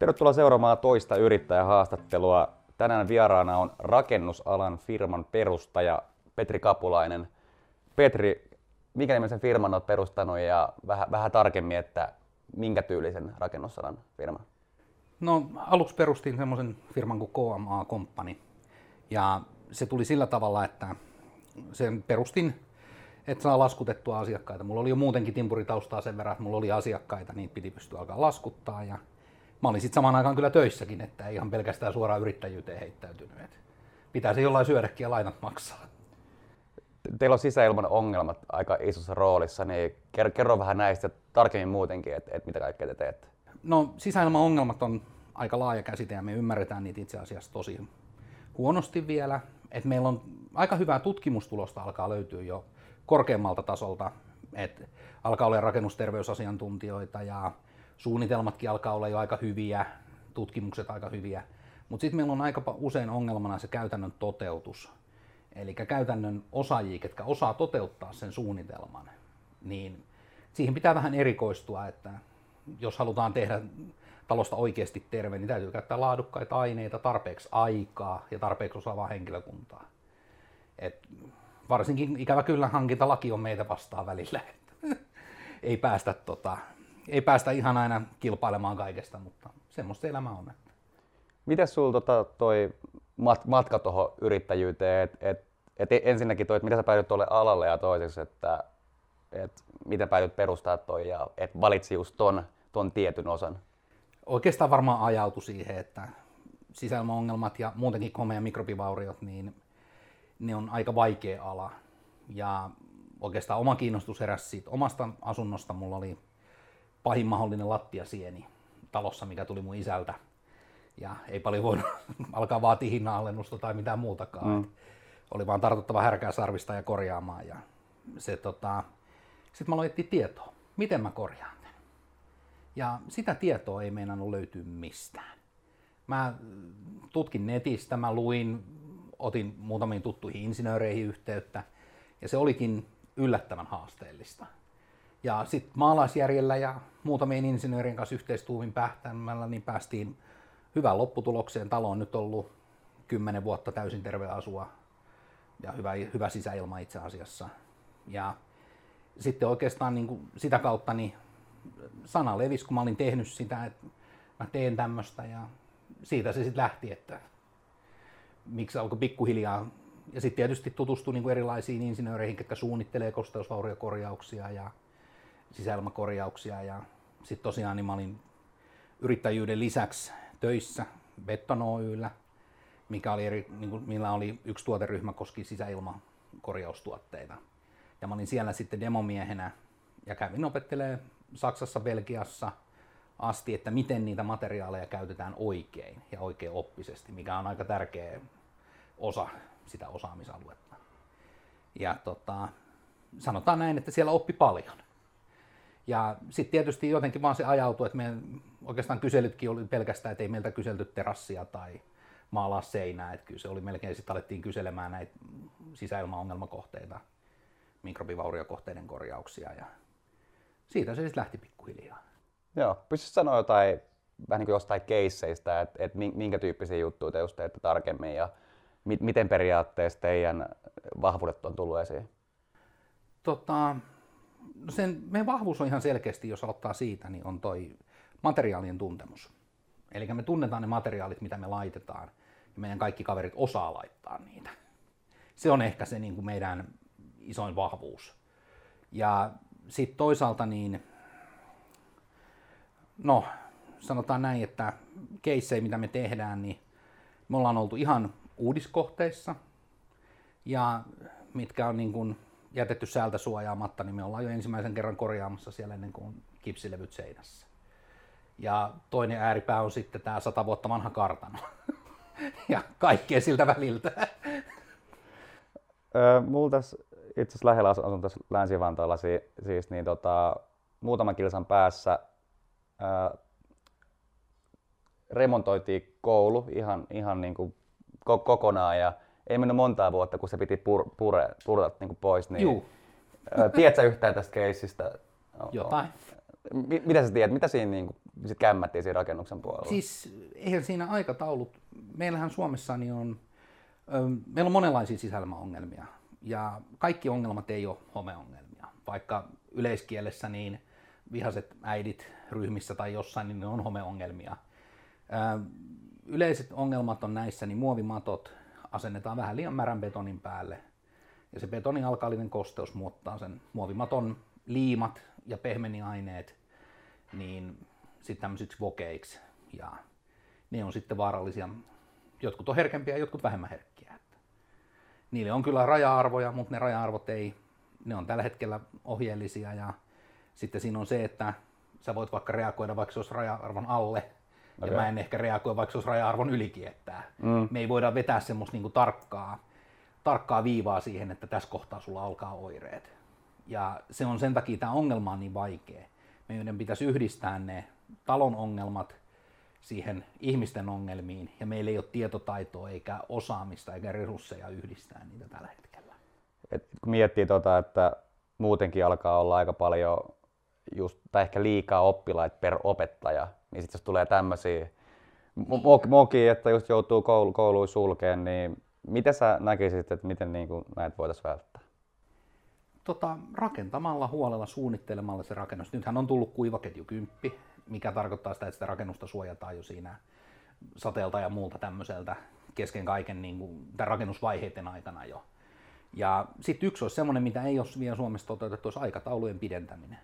Tervetuloa seuraamaan toista yrittäjähaastattelua. Tänään vieraana on rakennusalan firman perustaja Petri Kapulainen. Petri, mikä nimisen firman olet perustanut ja vähän, vähän tarkemmin, että minkä tyylisen rakennusalan firman? No aluksi perustin semmoisen firman kuin KMA Company. Ja se tuli sillä tavalla, että sen perustin, että saa laskutettua asiakkaita. Mulla oli jo muutenkin timpuritaustaa sen verran, että mulla oli asiakkaita, niin piti pystyä alkaa laskuttaa. Ja mä olin sitten samaan aikaan kyllä töissäkin, että ei ihan pelkästään suoraan yrittäjyyteen heittäytynyt. Et pitää se jollain syödäkin ja lainat maksaa. Teillä on sisäilman ongelmat aika isossa roolissa, niin kerro vähän näistä tarkemmin muutenkin, että, että mitä kaikkea te teette. No sisäilman ongelmat on aika laaja käsite ja me ymmärretään niitä itse asiassa tosi huonosti vielä. Et meillä on aika hyvää tutkimustulosta alkaa löytyä jo korkeammalta tasolta, että alkaa olla rakennusterveysasiantuntijoita ja suunnitelmatkin alkaa olla jo aika hyviä, tutkimukset aika hyviä, mutta sitten meillä on aika usein ongelmana se käytännön toteutus. Eli käytännön osaajia, ketkä osaa toteuttaa sen suunnitelman, niin siihen pitää vähän erikoistua, että jos halutaan tehdä talosta oikeasti terve, niin täytyy käyttää laadukkaita aineita, tarpeeksi aikaa ja tarpeeksi osaavaa henkilökuntaa. Et varsinkin ikävä kyllä hankintalaki on meitä vastaan välillä. ei, päästä, tota, ei päästä ihan aina kilpailemaan kaikesta, mutta semmoista elämä on. Miten sulla tota, toi mat- matka tuohon yrittäjyyteen, että et, et ensinnäkin toi, että mitä sä päädyt tuolle alalle ja toiseksi, että et miten päädyt perustaa toi ja et valitsi just ton, ton tietyn osan? Oikeastaan varmaan ajautui siihen, että sisäilmaongelmat ja muutenkin komea mikrobivauriot, niin ne on aika vaikea ala. Ja oikeastaan oma kiinnostus heräsi siitä omasta asunnosta. Mulla oli pahin mahdollinen lattiasieni talossa, mikä tuli mun isältä. Ja ei paljon voinut alkaa vaatia hinnanalennusta tai mitään muutakaan. Mm. Oli vaan tartuttava härkää sarvista ja korjaamaan. Ja se, tota... Sitten mä aloin tietoa, miten mä korjaan tämän. Ja sitä tietoa ei meinannut löytyä mistään. Mä tutkin netistä, mä luin otin muutamiin tuttuihin insinööreihin yhteyttä ja se olikin yllättävän haasteellista. Ja sitten maalaisjärjellä ja muutamien insinöörien kanssa yhteistuumin pähtämällä niin päästiin hyvään lopputulokseen. Talo on nyt ollut kymmenen vuotta täysin terve asua ja hyvä, hyvä sisäilma itse asiassa. Ja sitten oikeastaan niin kuin sitä kautta niin sana levisi, kun mä olin tehnyt sitä, että mä teen tämmöistä ja siitä se sitten lähti, että miksi alkoi pikkuhiljaa. Ja sitten tietysti tutustui niin kuin erilaisiin insinööreihin, jotka suunnittelee kosteusvauriokorjauksia ja sisäilmakorjauksia. Ja sitten tosiaan niin mä olin yrittäjyyden lisäksi töissä Beton Oyllä, mikä oli eri, niin kuin, millä oli yksi tuoteryhmä koski sisäilmakorjaustuotteita. Ja mä olin siellä sitten demomiehenä ja kävin opettelemaan Saksassa, Belgiassa asti, että miten niitä materiaaleja käytetään oikein ja oikein oppisesti, mikä on aika tärkeä osa sitä osaamisaluetta. Ja tota, sanotaan näin, että siellä oppi paljon. Ja sitten tietysti jotenkin vaan se ajautui, että meidän oikeastaan kyselytkin oli pelkästään, että ei meiltä kyselty terassia tai maalaa seinää, että kyllä se oli melkein, sitten alettiin kyselemään näitä sisäilmaongelmakohteita, mikrobivauriokohteiden korjauksia ja siitä se sitten lähti pikkuhiljaa. Joo, pystytkö sanoa jotain vähän niin kuin jostain keisseistä, että, että minkä tyyppisiä juttuja te just teette tarkemmin ja miten periaatteessa teidän vahvuudet on tullut esiin? Tota, no sen, meidän vahvuus on ihan selkeästi, jos aloittaa siitä, niin on toi materiaalien tuntemus. Eli me tunnetaan ne materiaalit, mitä me laitetaan, ja meidän kaikki kaverit osaa laittaa niitä. Se on ehkä se niin kuin meidän isoin vahvuus. Ja sitten toisaalta niin, no sanotaan näin, että keissejä, mitä me tehdään, niin me ollaan oltu ihan uudiskohteissa ja mitkä on niin kuin jätetty säältä suojaamatta, niin me ollaan jo ensimmäisen kerran korjaamassa siellä ennen kuin kipsilevyt seinässä. Ja toinen ääripää on sitten tämä sata vuotta vanha kartano. ja kaikkea siltä väliltä. Öö, mulla tässä itse asiassa lähellä asun tässä Länsi-Vantaalla siis, niin tota, muutaman kilsan päässä öö, remontoitiin koulu ihan, ihan niin kuin kokonaan ja ei mennyt montaa vuotta, kun se piti pur, pure, purata niin pois. Niin, Juu. Tiedätkö yhtään tästä keissistä? Jotain. Mitä sä tiedät? Mitä siinä, niin kuin, sit kämmättiin siinä rakennuksen puolella? Siis eihän siinä aikataulut, meillähän Suomessa niin on, meillä on monenlaisia sisäilmaongelmia ja kaikki ongelmat ei ole homeongelmia, vaikka yleiskielessä niin vihaset äidit ryhmissä tai jossain, niin ne on homeongelmia. Yleiset ongelmat on näissä, niin muovimatot asennetaan vähän liian märän betonin päälle ja se betonin alkaalinen kosteus muuttaa sen muovimaton liimat ja pehmeniaineet niin sitten tämmöisiksi vokeiksi ja ne on sitten vaarallisia. Jotkut on herkempiä ja jotkut vähemmän herkkiä. Niille on kyllä raja-arvoja, mutta ne raja-arvot ei, ne on tällä hetkellä ohjeellisia ja sitten siinä on se, että sä voit vaikka reagoida, vaikka se olisi raja-arvon alle, okay. ja mä en ehkä reagoi, vaikka se olisi raja-arvon ylikiettää. Mm. Me ei voida vetää semmoista niinku tarkkaa, tarkkaa viivaa siihen, että tässä kohtaa sulla alkaa oireet. Ja se on sen takia tämä ongelma on niin vaikea. Meidän pitäisi yhdistää ne talon ongelmat siihen ihmisten ongelmiin, ja meillä ei ole tietotaitoa eikä osaamista eikä resursseja yhdistää niitä tällä hetkellä. Et kun miettii tota, että muutenkin alkaa olla aika paljon just, tai ehkä liikaa oppilaita per opettaja, niin sitten jos tulee tämmöisiä moki, että just joutuu koulu, kouluun sulkeen, niin miten sä näkisit, että miten niin kuin näitä voitaisiin välttää? Tota, rakentamalla huolella, suunnittelemalla se rakennus. Nythän on tullut kuivaketju 10, mikä tarkoittaa sitä, että sitä rakennusta suojataan jo siinä sateelta ja muulta tämmöiseltä kesken kaiken niin kuin, tämän rakennusvaiheiden aikana jo. Ja sitten yksi olisi semmoinen, mitä ei ole vielä Suomessa toteutettu, olisi aikataulujen pidentäminen.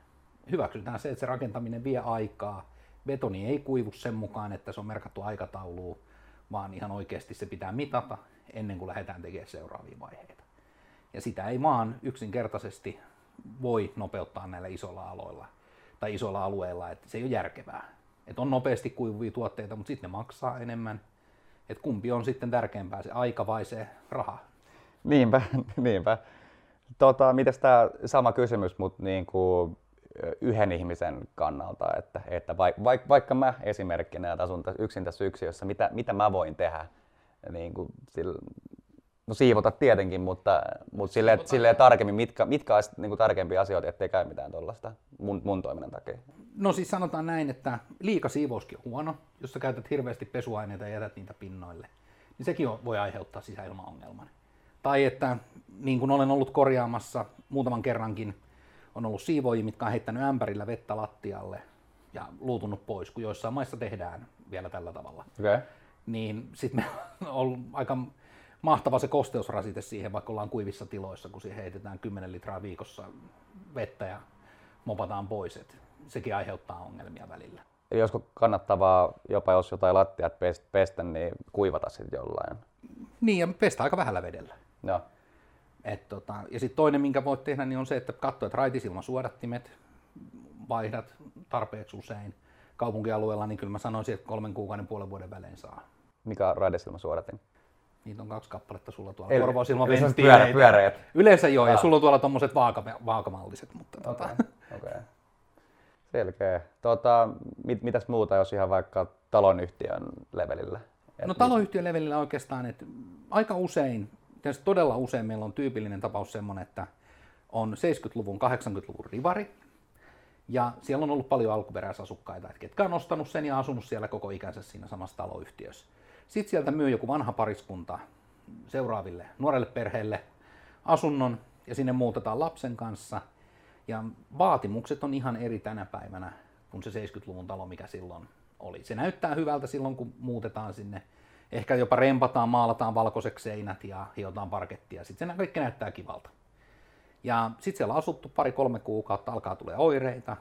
Hyväksytään se, että se rakentaminen vie aikaa. Betoni ei kuivu sen mukaan, että se on merkattu aikatauluun, vaan ihan oikeasti se pitää mitata ennen kuin lähdetään tekemään seuraavia vaiheita. Ja sitä ei vaan yksinkertaisesti voi nopeuttaa näillä isoilla aloilla tai isoilla alueilla, että se ei ole järkevää. Että on nopeasti kuivuvia tuotteita, mutta sitten ne maksaa enemmän. Että kumpi on sitten tärkeämpää, se aika vai se raha? Niinpä, niinpä. Tota, mitäs tämä sama kysymys, mutta niin kuin yhden ihmisen kannalta, että, että vaik, vaik, vaikka mä esimerkkinä asun yksin tässä yksiössä, mitä, mitä mä voin tehdä niin kuin sillä, No siivota tietenkin, mutta, mutta silleen, silleen tarkemmin, mitkä, mitkä olisi niin kuin tärkeimpiä asioita, ettei käy mitään tuollaista mun, mun toiminnan takia? No siis sanotaan näin, että liika siivouskin on huono, jos sä käytät hirveästi pesuaineita ja jätät niitä pinnoille, niin sekin voi aiheuttaa sisäilmaongelman. Tai että niin kuin olen ollut korjaamassa muutaman kerrankin, on ollut siivoojia, mitkä on heittänyt ämpärillä vettä lattialle ja luutunut pois, kun joissain maissa tehdään vielä tällä tavalla. Okay. Niin sitten me on ollut aika mahtava se kosteusrasite siihen, vaikka ollaan kuivissa tiloissa, kun siihen heitetään 10 litraa viikossa vettä ja mopataan pois. Et sekin aiheuttaa ongelmia välillä. Eli olisiko kannattavaa, jopa jos jotain lattiat pestä, niin kuivata sitten jollain? Niin, ja pestä aika vähällä vedellä. Joo. Et tota, ja sitten toinen, minkä voit tehdä, niin on se, että katsoo, että raitisilmasuodattimet vaihdat tarpeeksi usein. Kaupunkialueella, niin kyllä mä sanoisin, että kolmen kuukauden puolen vuoden välein saa. Mikä on raitisilmasuodatin? Niitä on kaksi kappaletta sulla tuolla. Eli, korvausilmaventtiileitä. Pyörä, pyöreät. Yleensä joo, ja sulla on tuolla tuommoiset vaaka, vaakamalliset. Mutta okay, tota. okay. Selkeä. Tota, mit, mitäs muuta, jos ihan vaikka talonyhtiön levelillä? Et no taloyhtiön levelillä oikeastaan, että aika usein, tietysti todella usein meillä on tyypillinen tapaus semmoinen, että on 70-luvun, 80-luvun rivari, ja siellä on ollut paljon alkuperäisasukkaita, ketkä on ostanut sen ja asunut siellä koko ikänsä siinä samassa taloyhtiössä. Sitten sieltä myy joku vanha pariskunta seuraaville nuorelle perheelle asunnon ja sinne muutetaan lapsen kanssa. Ja vaatimukset on ihan eri tänä päivänä kuin se 70-luvun talo, mikä silloin oli. Se näyttää hyvältä silloin, kun muutetaan sinne. Ehkä jopa rempataan, maalataan valkoiseksi seinät ja hiotaan parkettia. Sitten se kaikki näyttää kivalta. Ja sitten siellä on asuttu pari-kolme kuukautta, alkaa tulee oireita,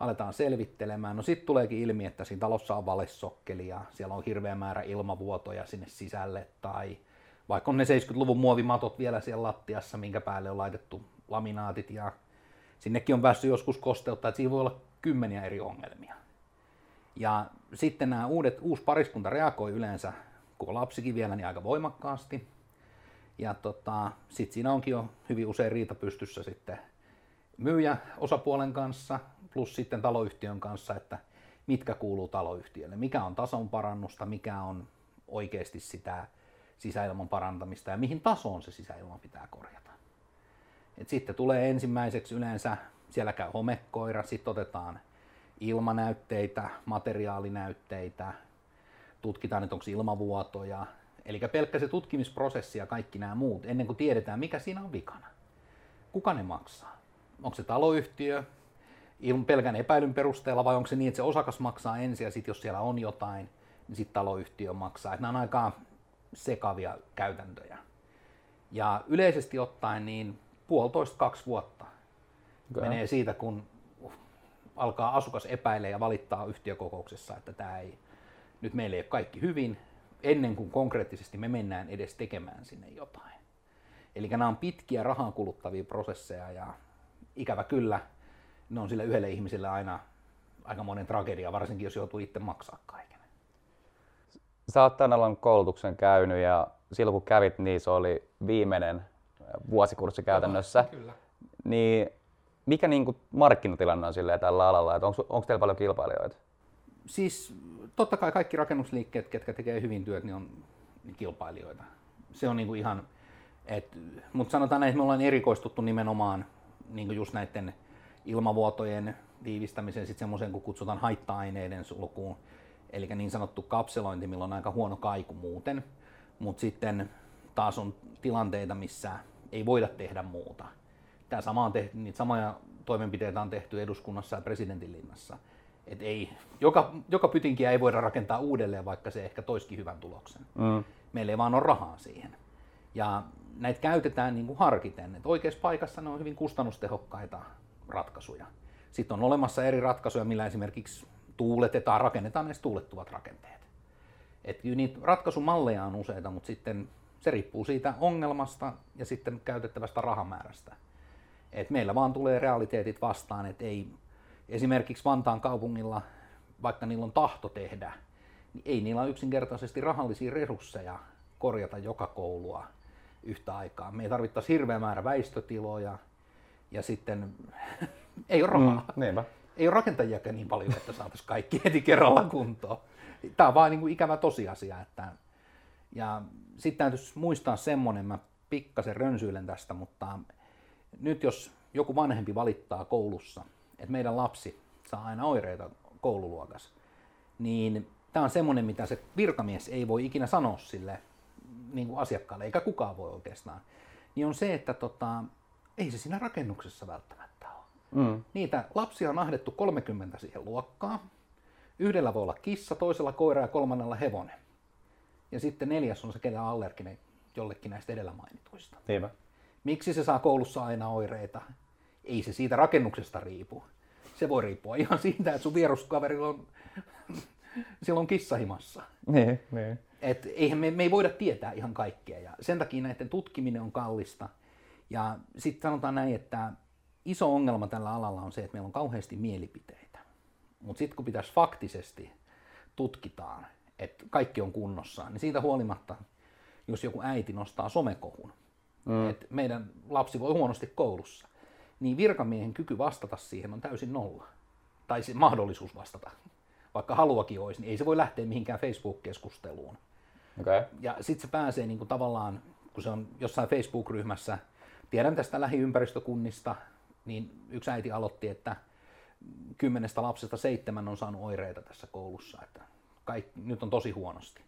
aletaan selvittelemään. No sitten tuleekin ilmi, että siinä talossa on valesokkeli ja siellä on hirveä määrä ilmavuotoja sinne sisälle tai vaikka on ne 70-luvun muovimatot vielä siellä lattiassa, minkä päälle on laitettu laminaatit ja sinnekin on päässyt joskus kosteutta, että siinä voi olla kymmeniä eri ongelmia. Ja sitten nämä uudet, uusi pariskunta reagoi yleensä, kun lapsikin vielä, niin aika voimakkaasti. Ja tota, sitten siinä onkin jo hyvin usein riita pystyssä sitten myyjä osapuolen kanssa, plus sitten taloyhtiön kanssa, että mitkä kuuluu taloyhtiölle, mikä on tason parannusta, mikä on oikeasti sitä sisäilman parantamista ja mihin tasoon se sisäilma pitää korjata. Et sitten tulee ensimmäiseksi yleensä, siellä käy homekoira, sitten otetaan ilmanäytteitä, materiaalinäytteitä, tutkitaan, että onko ilmavuotoja, eli pelkkä se tutkimisprosessi ja kaikki nämä muut, ennen kuin tiedetään, mikä siinä on vikana. Kuka ne maksaa? Onko se taloyhtiö pelkän epäilyn perusteella vai onko se niin, että se osakas maksaa ensin ja sitten jos siellä on jotain, niin sitten taloyhtiö maksaa. Että nämä on aika sekavia käytäntöjä. Ja yleisesti ottaen niin puolitoista kaksi vuotta okay. menee siitä, kun alkaa asukas epäilee ja valittaa yhtiökokouksessa, että tämä ei, nyt meillä ei ole kaikki hyvin, ennen kuin konkreettisesti me mennään edes tekemään sinne jotain. Eli nämä on pitkiä rahan kuluttavia prosesseja ja ikävä kyllä ne on sille yhdelle ihmiselle aina aika monen tragedia, varsinkin jos joutuu itse maksaa kaiken. Sä oot tämän alan koulutuksen käynyt ja silloin kun kävit, niin se oli viimeinen vuosikurssi käytännössä. Kyllä. Niin mikä niin kuin markkinatilanne on tällä alalla? Että onko, onko teillä paljon kilpailijoita? Siis totta kai kaikki rakennusliikkeet, ketkä tekee hyvin työt, niin on niin kilpailijoita. Se on niin kuin ihan, mutta sanotaan näin, että me ollaan erikoistuttu nimenomaan niin kuin just näiden ilmavuotojen tiivistämiseen sitten semmoiseen, kun kutsutaan haitta-aineiden sulkuun, eli niin sanottu kapselointi, millä on aika huono kaiku muuten, mutta sitten taas on tilanteita, missä ei voida tehdä muuta. Tämä sama on tehty, niitä samoja toimenpiteitä on tehty eduskunnassa ja presidentinlinnassa. Et ei, joka, joka pytinkiä ei voida rakentaa uudelleen, vaikka se ehkä toiskin hyvän tuloksen. Mm. Meillä ei vaan ole rahaa siihen. Ja näitä käytetään niin kuin harkiten. Et oikeassa paikassa ne on hyvin kustannustehokkaita ratkaisuja. Sitten on olemassa eri ratkaisuja, millä esimerkiksi tuuletetaan, rakennetaan näistä tuulettuvat rakenteet. Et niitä ratkaisumalleja on useita, mutta sitten se riippuu siitä ongelmasta ja sitten käytettävästä rahamäärästä. Et meillä vaan tulee realiteetit vastaan, että ei esimerkiksi Vantaan kaupungilla, vaikka niillä on tahto tehdä, niin ei niillä ole yksinkertaisesti rahallisia resursseja korjata joka koulua yhtä aikaa. Me ei tarvittaisi hirveä määrä väistötiloja ja sitten ei ole rahaa. Mm, ei ole rakentajiakaan niin paljon, että saataisiin kaikki heti kerralla kuntoon. Tämä on vain niin kuin ikävä tosiasia. Että, ja sitten täytyisi muistaa semmoinen, mä pikkasen rönsyilen tästä, mutta nyt jos joku vanhempi valittaa koulussa, että meidän lapsi saa aina oireita koululuokassa, niin tämä on semmoinen, mitä se virkamies ei voi ikinä sanoa sille niin kuin asiakkaalle, eikä kukaan voi oikeastaan, niin on se, että tota, ei se siinä rakennuksessa välttämättä ole. Mm. Niitä lapsia on ahdettu 30 siihen luokkaan. Yhdellä voi olla kissa, toisella koira ja kolmannella hevonen. Ja sitten neljäs on se, kellä on allerginen jollekin näistä edellä mainituista. Niinpä. Miksi se saa koulussa aina oireita? Ei se siitä rakennuksesta riipu. Se voi riippua ihan siitä, että sun vieruskaverilla on silloin kissahimassa. Niin, niin. Et eihän me, me ei voida tietää ihan kaikkea ja sen takia näiden tutkiminen on kallista. Ja sitten sanotaan näin, että iso ongelma tällä alalla on se, että meillä on kauheasti mielipiteitä. Mutta sitten kun pitäisi faktisesti tutkitaan, että kaikki on kunnossa, niin siitä huolimatta, jos joku äiti nostaa somekohun, mm. että meidän lapsi voi huonosti koulussa, niin virkamiehen kyky vastata siihen on täysin nolla. Tai se mahdollisuus vastata. Vaikka haluakin olisi, niin ei se voi lähteä mihinkään Facebook-keskusteluun. Okay. Ja sitten se pääsee niin kuin tavallaan, kun se on jossain Facebook-ryhmässä, tiedän tästä lähiympäristökunnista, niin yksi äiti aloitti, että kymmenestä lapsesta seitsemän on saanut oireita tässä koulussa, että kaikki, nyt on tosi huonosti.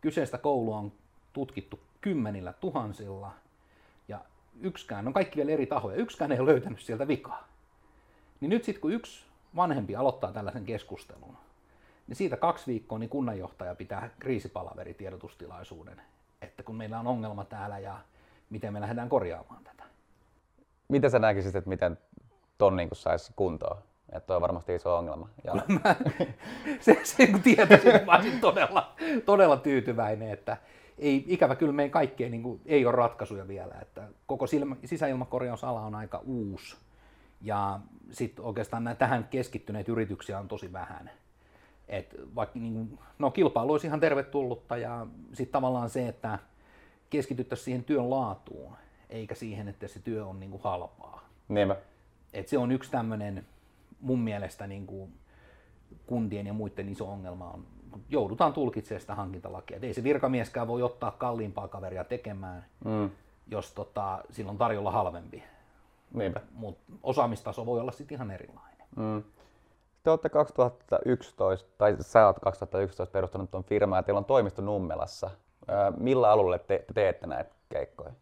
Kyseistä koulua on tutkittu kymmenillä tuhansilla ja yksikään, on kaikki vielä eri tahoja, yksikään ei ole löytänyt sieltä vikaa. Niin nyt sitten kun yksi vanhempi aloittaa tällaisen keskustelun, niin siitä kaksi viikkoa niin kunnanjohtaja pitää kriisipalaveritiedotustilaisuuden, että kun meillä on ongelma täällä ja miten me lähdetään korjaamaan tätä. Miten sä näkisit, että miten ton niin saisi kuntoon? Että toi on varmasti iso ongelma. Ja... Mä, se, se kun tietäisin, mä olisin todella, todella tyytyväinen, että ei, ikävä kyllä meidän kaikkeen niin kuin, ei ole ratkaisuja vielä. Että koko silmä, sisäilmakorjausala on aika uusi ja sitten oikeastaan nämä tähän keskittyneitä yrityksiä on tosi vähän. Et vaikka, niin kuin, no kilpailu olisi ihan tervetullutta ja sitten tavallaan se, että keskityttäisiin siihen työn laatuun, eikä siihen, että se työ on niin kuin halpaa. Niinpä. Et se on yksi tämmöinen mun mielestä niin kuin kuntien ja muiden iso ongelma on, joudutaan tulkitsemaan sitä hankintalakia. Et ei se virkamieskään voi ottaa kalliimpaa kaveria tekemään, mm. jos tota, sillä on tarjolla halvempi. Niinpä. Mutta osaamistaso voi olla sitten ihan erilainen. Mm. te olette 2011, tai sä oot 2011 perustanut tuon firman ja teillä on toimisto Nummelassa. Millä alueelle te teette näitä keikkoja?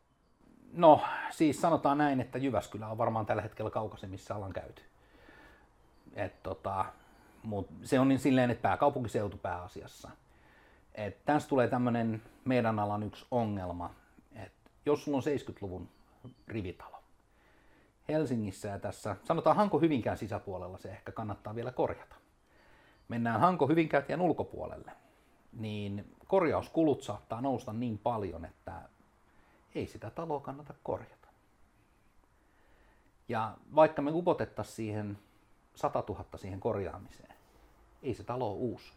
No, siis sanotaan näin, että Jyväskylä on varmaan tällä hetkellä kaukaisin, missä ollaan käyty. Et tota, mut se on niin silleen, että pääkaupunkiseutu pääasiassa. Et tässä tulee tämmöinen meidän alan yksi ongelma, että jos sulla on 70-luvun rivitalo, Helsingissä ja tässä, sanotaan Hanko Hyvinkään sisäpuolella se ehkä kannattaa vielä korjata. Mennään Hanko Hyvinkään ulkopuolelle, niin korjauskulut saattaa nousta niin paljon, että ei sitä taloa kannata korjata. Ja vaikka me upotettaisiin siihen 100 000 siihen korjaamiseen, ei se talo ole uusi.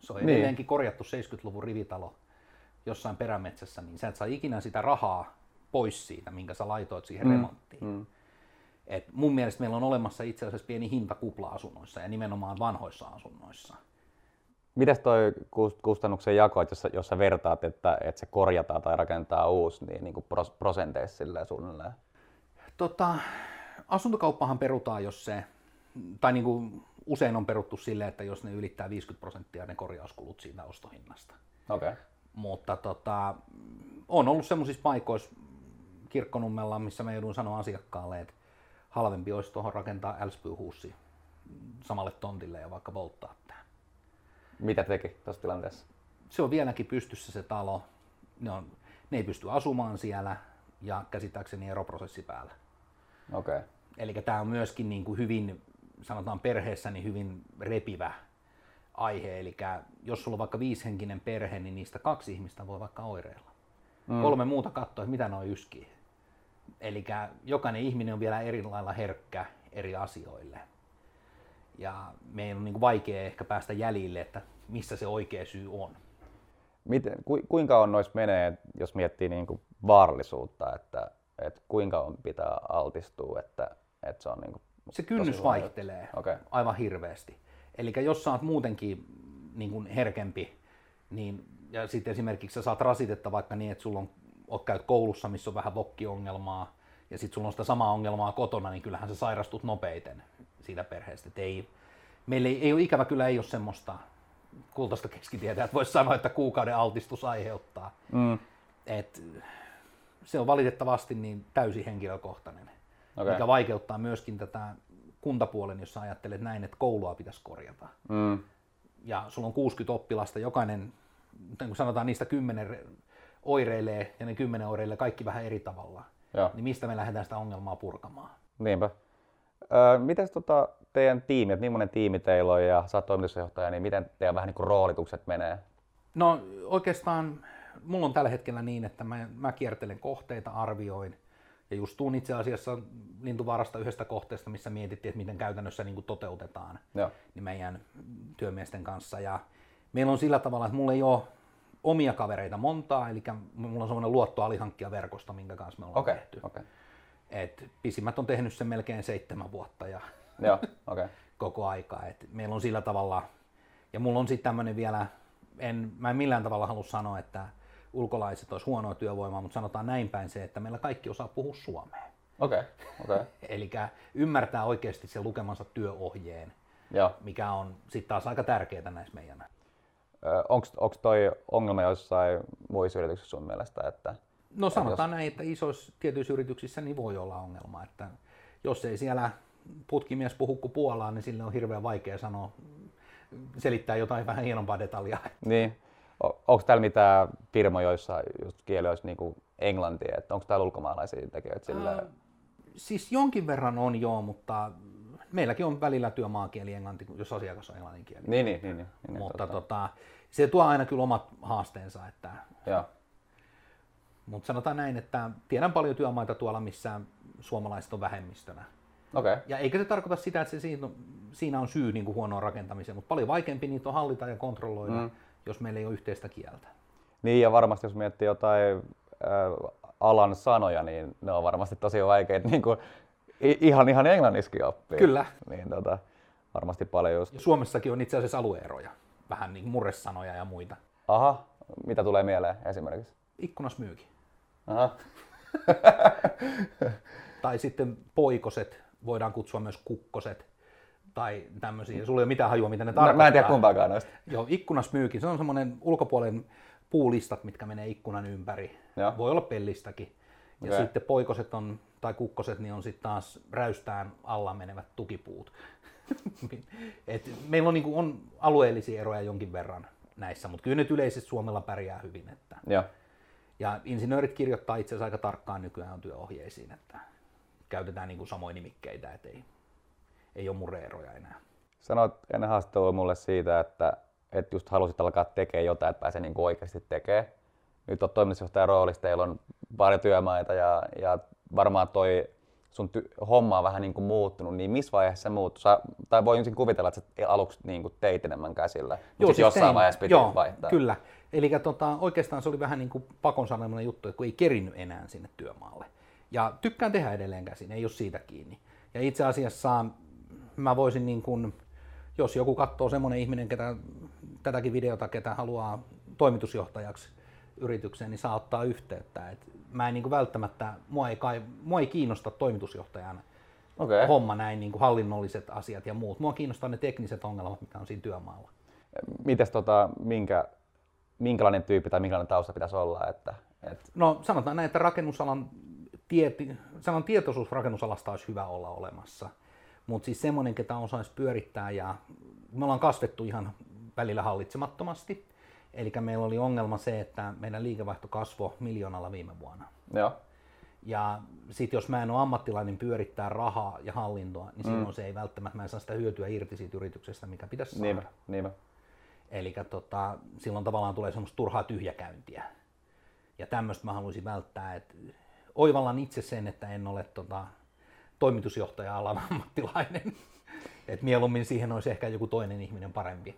Se on niin. edelleenkin korjattu 70-luvun rivitalo jossain perämetsässä, niin sä et saa ikinä sitä rahaa pois siitä, minkä sä laitoit siihen mm. remonttiin. Mm. Et mun mielestä meillä on olemassa itse asiassa pieni hintakupla asunnoissa ja nimenomaan vanhoissa asunnoissa. Mites toi kustannuksen jako, että jos, jos sä vertaat, että, että se korjataan tai rakentaa uusi, niin, niin kuin prosenteissa silleen suunnilleen? Tota, asuntokauppahan perutaan, jos se, tai niin kuin usein on peruttu silleen, että jos ne ylittää 50 prosenttia ne korjauskulut siitä ostohinnasta. Okay. Mutta tota, on ollut semmoisissa paikoissa kirkkonummella, missä mä joudun sanoa asiakkaalle, että halvempi olisi tuohon rakentaa älspyyhuussi samalle tontille ja vaikka polttaa tämä. Mitä teki tuossa tilanteessa? Se on vieläkin pystyssä se talo. Ne, on, ne ei pysty asumaan siellä ja käsittääkseni eroprosessi päällä. Okei. Okay. Eli tämä on myöskin niin kuin hyvin, sanotaan perheessä, niin hyvin repivä aihe. Eli jos sulla on vaikka viishenkinen perhe, niin niistä kaksi ihmistä voi vaikka oireilla. Mm. Kolme muuta katsoa, että mitä noin yskii. Eli jokainen ihminen on vielä eri lailla herkkä eri asioille. Ja meidän on niin kuin vaikea ehkä päästä jäljille, että missä se oikea syy on. Miten, ku, kuinka on noissa menee, jos miettii niin kuin vaarallisuutta, että, että kuinka on pitää altistua, että, että se on niin kuin Se kynnys vaihtelee okay. aivan hirveästi. Eli jos sä oot muutenkin niin kuin herkempi, niin ja sitten esimerkiksi sä saat rasitetta vaikka niin, että sulla on oot käyt koulussa, missä on vähän vokkiongelmaa, ja sitten sulla on sitä samaa ongelmaa kotona, niin kyllähän sä sairastut nopeiten siitä perheestä. Et ei, meillä ei, ei ole ikävä kyllä ei ole semmoista kultaista keskitietä, että voisi sanoa, että kuukauden altistus aiheuttaa. Mm. Et, se on valitettavasti niin täysin henkilökohtainen, okay. mikä vaikeuttaa myöskin tätä kuntapuolen, jos sä ajattelet näin, että koulua pitäisi korjata. Mm. Ja sulla on 60 oppilasta, jokainen, niin kuin sanotaan, niistä 10 oireilee ja ne kymmenen oireilee kaikki vähän eri tavalla. Joo. Niin mistä me lähdetään sitä ongelmaa purkamaan? Niinpä. Öö, miten tota teidän tiimi, että millainen tiimi teillä on ja sä oot toimitusjohtaja, niin miten teidän vähän niin kuin roolitukset menee? No oikeastaan mulla on tällä hetkellä niin, että mä, mä kiertelen kohteita, arvioin ja just tuun itse asiassa Lintuvaarasta yhdestä kohteesta, missä mietittiin, että miten käytännössä niin kuin toteutetaan Joo. Niin meidän työmiesten kanssa. Ja meillä on sillä tavalla, että mulla ei ole omia kavereita montaa, eli mulla on semmoinen luottoalihankkijaverkosto, minkä kanssa me ollaan okay, tehty. Okay. Et pisimmät on tehnyt sen melkein seitsemän vuotta ja Joo, okay. koko aika. Et meillä on sillä tavalla, ja mulla on sitten tämmöinen vielä, en, mä en millään tavalla halua sanoa, että ulkolaiset olisi huonoa työvoimaa, mutta sanotaan näin päin se, että meillä kaikki osaa puhua suomea. Okei, okay, okay. Eli ymmärtää oikeasti sen lukemansa työohjeen, Joo. mikä on sitten taas aika tärkeää näissä meidän Onko toi ongelma jossain muissa yrityksissä sun mielestä? Että, no sanotaan jos... näin, että isoissa tietyissä yrityksissä niin voi olla ongelma, että jos ei siellä putkimies puhu kuin Puolaa, niin sille on hirveän vaikea sanoa, selittää jotain vähän hienompaa detaljaa. Niin. Onko täällä mitään firmoja, joissa just kieli olisi niin kuin englantia, että onko täällä ulkomaalaisia tekijöitä sillä? Äh, siis jonkin verran on joo, mutta meilläkin on välillä työmaakieli englanti, jos asiakas on englanninkieli. Niin, niin, niin, niin, niin Mutta tota, se tuo aina kyllä omat haasteensa. Että, Joo. Mutta sanotaan näin, että tiedän paljon työmaita tuolla, missä suomalaiset on vähemmistönä. Okay. Ja eikä se tarkoita sitä, että se siinä, on, siinä on syy niin kuin huonoon rakentamiseen, mutta paljon vaikeampi niitä on hallita ja kontrolloida, mm. Jos meillä ei ole yhteistä kieltä. Niin ja varmasti jos miettii jotain äh, alan sanoja, niin ne on varmasti tosi vaikeita niin kuin ihan, ihan englanniskin oppii. Kyllä. Niin tota, varmasti paljon just. Ja Suomessakin on itse asiassa alueeroja, vähän niin murresanoja ja muita. Aha, mitä tulee mieleen esimerkiksi? Ikkunasmyyki. Aha. tai sitten poikoset, voidaan kutsua myös kukkoset. Tai tämmöisiä. Sulla ei ole mitään hajua, mitä ne Mä, tarkoittaa. mä en tiedä kumpaakaan noista. Joo, ikkunasmyykin. Se on semmoinen ulkopuolen puulistat, mitkä menee ikkunan ympäri. Joo. Voi olla pellistäkin. Ja Okei. sitten poikoset on, tai kukkoset, niin on sitten taas räystään alla menevät tukipuut. Et meillä on, niinku, on alueellisia eroja jonkin verran näissä, mutta kyllä nyt yleisesti Suomella pärjää hyvin. Että. Joo. Ja insinöörit kirjoittaa itse asiassa aika tarkkaan nykyään työohjeisiin, että käytetään niinku samoja nimikkeitä, että ei, ole mureeroja enää. Sanoit ennen haastattelua mulle siitä, että, että just halusit alkaa tekemään jotain, että pääsee niin oikeasti tekemään. Nyt olet toimitusjohtajan roolissa, teillä on paljon työmaita ja, ja varmaan toi sun ty- homma on vähän niin kuin muuttunut, niin missä vaiheessa se muuttui? Sä, tai voi ensin kuvitella, että sä aluksi niin kuin teit enemmän käsillä, mutta siis jossain tein. vaiheessa piti Joo, vaihtaa. Kyllä. Eli tota, oikeastaan se oli vähän niin kuin pakon sanominen juttu, että kun ei kerinnyt enää sinne työmaalle. Ja tykkään tehdä edelleen käsin, ei ole siitä kiinni. Ja itse asiassa mä voisin niin kuin, jos joku katsoo semmoinen ihminen, ketä, tätäkin videota, ketä haluaa toimitusjohtajaksi yritykseen, niin saa ottaa yhteyttä. Et mä en niin kuin välttämättä, mua ei, kai, mua ei kiinnosta toimitusjohtajan Okei. homma näin, niin kuin hallinnolliset asiat ja muut. Mua kiinnostaa ne tekniset ongelmat, mitä on siinä työmaalla. Mites tota, minkä, minkälainen tyyppi tai minkälainen tausta pitäisi olla? Että, että No sanotaan näin, että rakennusalan tieti, sanon tietoisuus rakennusalasta olisi hyvä olla olemassa. Mutta siis semmoinen, ketä osaisi pyörittää ja me ollaan kasvettu ihan välillä hallitsemattomasti. Eli meillä oli ongelma se, että meidän liikevaihto kasvoi miljoonalla viime vuonna. joo. Ja sitten jos mä en ole ammattilainen pyörittää rahaa ja hallintoa, niin silloin se ei välttämättä, mä en saa sitä hyötyä irti siitä yrityksestä, mikä pitäisi saada. Niinpä, niinpä. Eli tota, silloin tavallaan tulee semmoista turhaa tyhjäkäyntiä. Ja tämmöistä mä haluaisin välttää, että oivallan itse sen, että en ole tota, toimitusjohtaja-alan ammattilainen. Et mieluummin siihen olisi ehkä joku toinen ihminen parempi.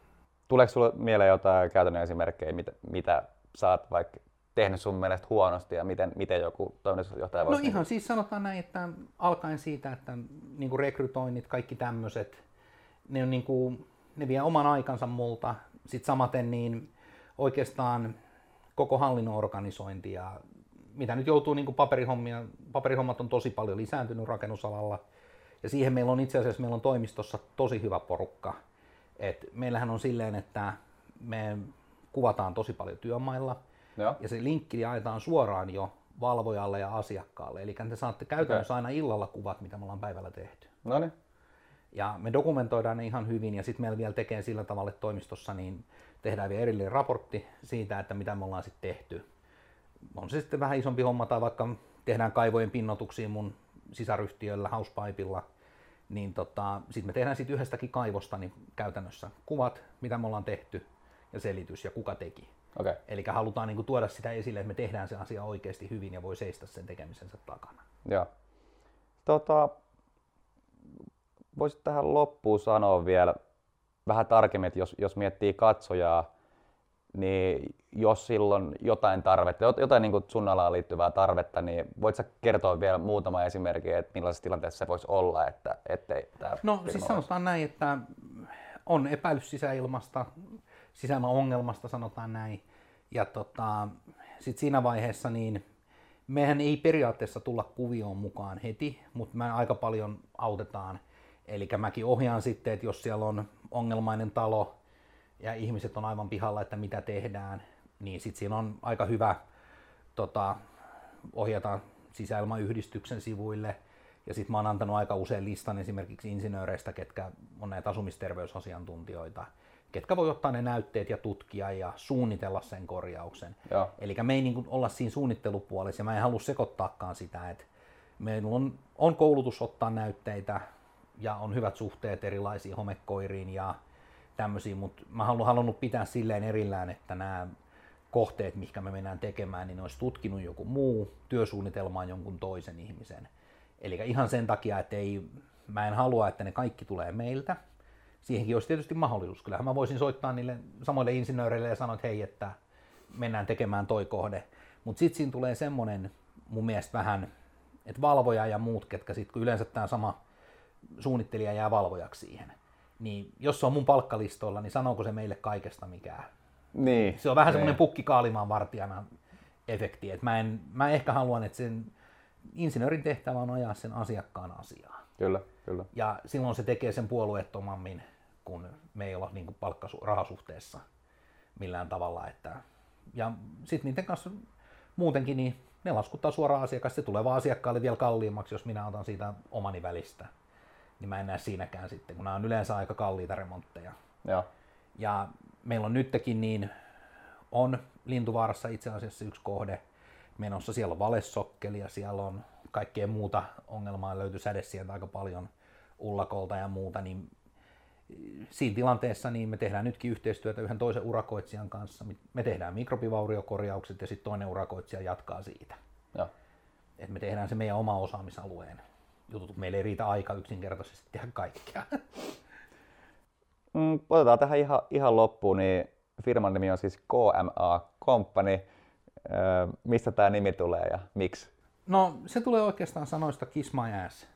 Tuleeko sinulle mieleen jotain käytännön esimerkkejä, mitä, mitä sä oot vaikka tehnyt sun mielestä huonosti ja miten, miten joku toimitusjohtaja No voisi... ihan siis sanotaan näin, että alkaen siitä, että niin kuin rekrytoinnit, kaikki tämmöiset, ne, on niin kuin, ne vie oman aikansa multa. Sitten samaten niin oikeastaan koko hallinnon organisointi ja mitä nyt joutuu niin kuin paperihommia, paperihommat on tosi paljon lisääntynyt rakennusalalla. Ja siihen meillä on itse asiassa meillä on toimistossa tosi hyvä porukka. Et meillähän on silleen, että me kuvataan tosi paljon työmailla. Joo. Ja se linkki jaetaan suoraan jo valvojalle ja asiakkaalle. Eli te saatte käytännössä aina illalla kuvat, mitä me ollaan päivällä tehty. No niin. Ja me dokumentoidaan ne ihan hyvin ja sitten meillä vielä tekee sillä tavalla, että toimistossa niin tehdään vielä erillinen raportti siitä, että mitä me ollaan sitten tehty. On se sitten vähän isompi homma tai vaikka tehdään kaivojen pinnotuksia mun sisaryhtiöllä Housepipeilla, niin tota, sitten me tehdään siitä yhdestäkin kaivosta niin käytännössä kuvat, mitä me ollaan tehty ja selitys ja kuka teki. Okay. Eli halutaan niin kuin, tuoda sitä esille, että me tehdään se asia oikeasti hyvin ja voi seistä sen tekemisensä takana. Joo. Tota, voisit tähän loppuun sanoa vielä vähän tarkemmin, että jos, jos miettii katsojaa, niin jos silloin jotain tarvetta, jot- jotain niin kuin sun alaan liittyvää tarvetta, niin voit sä kertoa vielä muutama esimerkki, että millaisessa tilanteessa se voisi olla, että ettei tämä No siis sanotaan näin, että on epäilys sisäilmasta, sisäilmaongelmasta sanotaan näin. Ja tota, sitten siinä vaiheessa niin mehän ei periaatteessa tulla kuvioon mukaan heti, mutta me aika paljon autetaan. Eli mäkin ohjaan sitten, että jos siellä on ongelmainen talo ja ihmiset on aivan pihalla, että mitä tehdään, niin sitten siinä on aika hyvä tota, ohjata sisäilmayhdistyksen sivuille. Ja sitten mä oon antanut aika usein listan esimerkiksi insinööreistä, ketkä on näitä asumisterveysasiantuntijoita, ketkä voi ottaa ne näytteet ja tutkia ja suunnitella sen korjauksen. Eli me ei niin olla siinä suunnittelupuolessa ja mä en halua sekoittaakaan sitä, että meillä on, on koulutus ottaa näytteitä ja on hyvät suhteet erilaisiin homekoiriin ja tämmöisiin, mutta mä haluan halunnut pitää silleen erillään, että nämä kohteet, mikä me mennään tekemään, niin ne olisi tutkinut joku muu työsuunnitelmaan jonkun toisen ihmisen. Eli ihan sen takia, että ei, mä en halua, että ne kaikki tulee meiltä. Siihenkin olisi tietysti mahdollisuus. Kyllähän mä voisin soittaa niille samoille insinööreille ja sanoa, että hei, että mennään tekemään toi kohde. Mutta sitten siinä tulee semmoinen mun mielestä vähän, että valvoja ja muut, ketkä sitten, kun yleensä tämä sama suunnittelija jää valvojaksi siihen, niin jos se on mun palkkalistoilla, niin sanooko se meille kaikesta mikään? Niin. Se on vähän niin. semmoinen pukki kaalimaan vartijana efekti, että mä, en, mä ehkä haluan, että sen insinöörin tehtävä on ajaa sen asiakkaan asiaa. Kyllä. Kyllä. Ja silloin se tekee sen puolueettomammin, kun me ei olla niin kuin palkkarahasuhteessa millään tavalla. Että... Ja sitten niiden kanssa muutenkin, niin ne laskuttaa suoraan asiakas. Se tulee vaan asiakkaalle vielä kalliimmaksi, jos minä otan siitä omani välistä. Niin mä en näe siinäkään sitten, kun nämä on yleensä aika kalliita remontteja. Joo. Ja meillä on nytkin niin, on Lintuvaarassa itse asiassa yksi kohde menossa. Siellä on valessokkeli ja siellä on kaikkea muuta ongelmaa. Löytyy säde sieltä aika paljon ullakolta ja muuta. Niin siinä tilanteessa niin me tehdään nytkin yhteistyötä yhden toisen urakoitsijan kanssa. Me tehdään mikrobivauriokorjaukset ja sitten toinen urakoitsija jatkaa siitä. Joo. Et me tehdään se meidän oma osaamisalueen jutut. Meillä ei riitä aika yksinkertaisesti tehdä kaikkea. Mm, otetaan tähän ihan, ihan loppuun, niin firman nimi on siis KMA Company. Öö, mistä tämä nimi tulee ja miksi? No se tulee oikeastaan sanoista Kiss My Ass.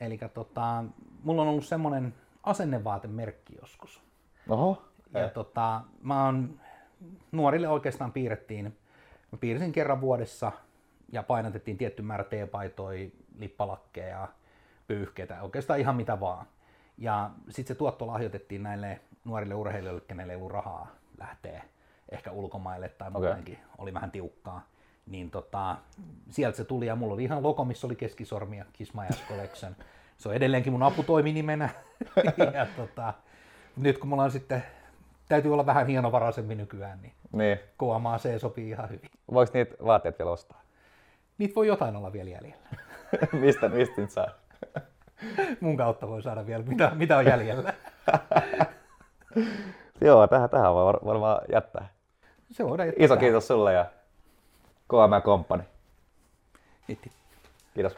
Eli tota, mulla on ollut semmoinen asennevaatemerkki joskus. Oho. Ja tota, mä oon, nuorille oikeastaan piirrettiin, mä piirsin kerran vuodessa ja painotettiin tietty määrä teepaitoja, lippalakkeja, pyyhkeitä, oikeastaan ihan mitä vaan. Ja sitten se tuotto lahjoitettiin näille nuorille urheilijoille, kenelle ei ollut rahaa lähteä ehkä ulkomaille tai muutenkin, oli vähän tiukkaa. Niin tota, sieltä se tuli ja mulla oli ihan logo, missä oli keskisormi ja Ass Collection. Se on edelleenkin mun aputoiminimenä. ja tota, nyt kun mulla on sitten, täytyy olla vähän hienovaraisemmin nykyään, niin Niin. KMA C sopii ihan hyvin. Voiko niitä vaatteet vielä ostaa? Niitä voi jotain olla vielä jäljellä. mistä, niitä saa? Mun kautta voi saada vielä, mitä, mitä on jäljellä. Joo, tähän, tähän voi var- varmaan jättää. Se voidaan jättää Iso tähän. kiitos sulle ja KM Company. Hitti. Kiitos.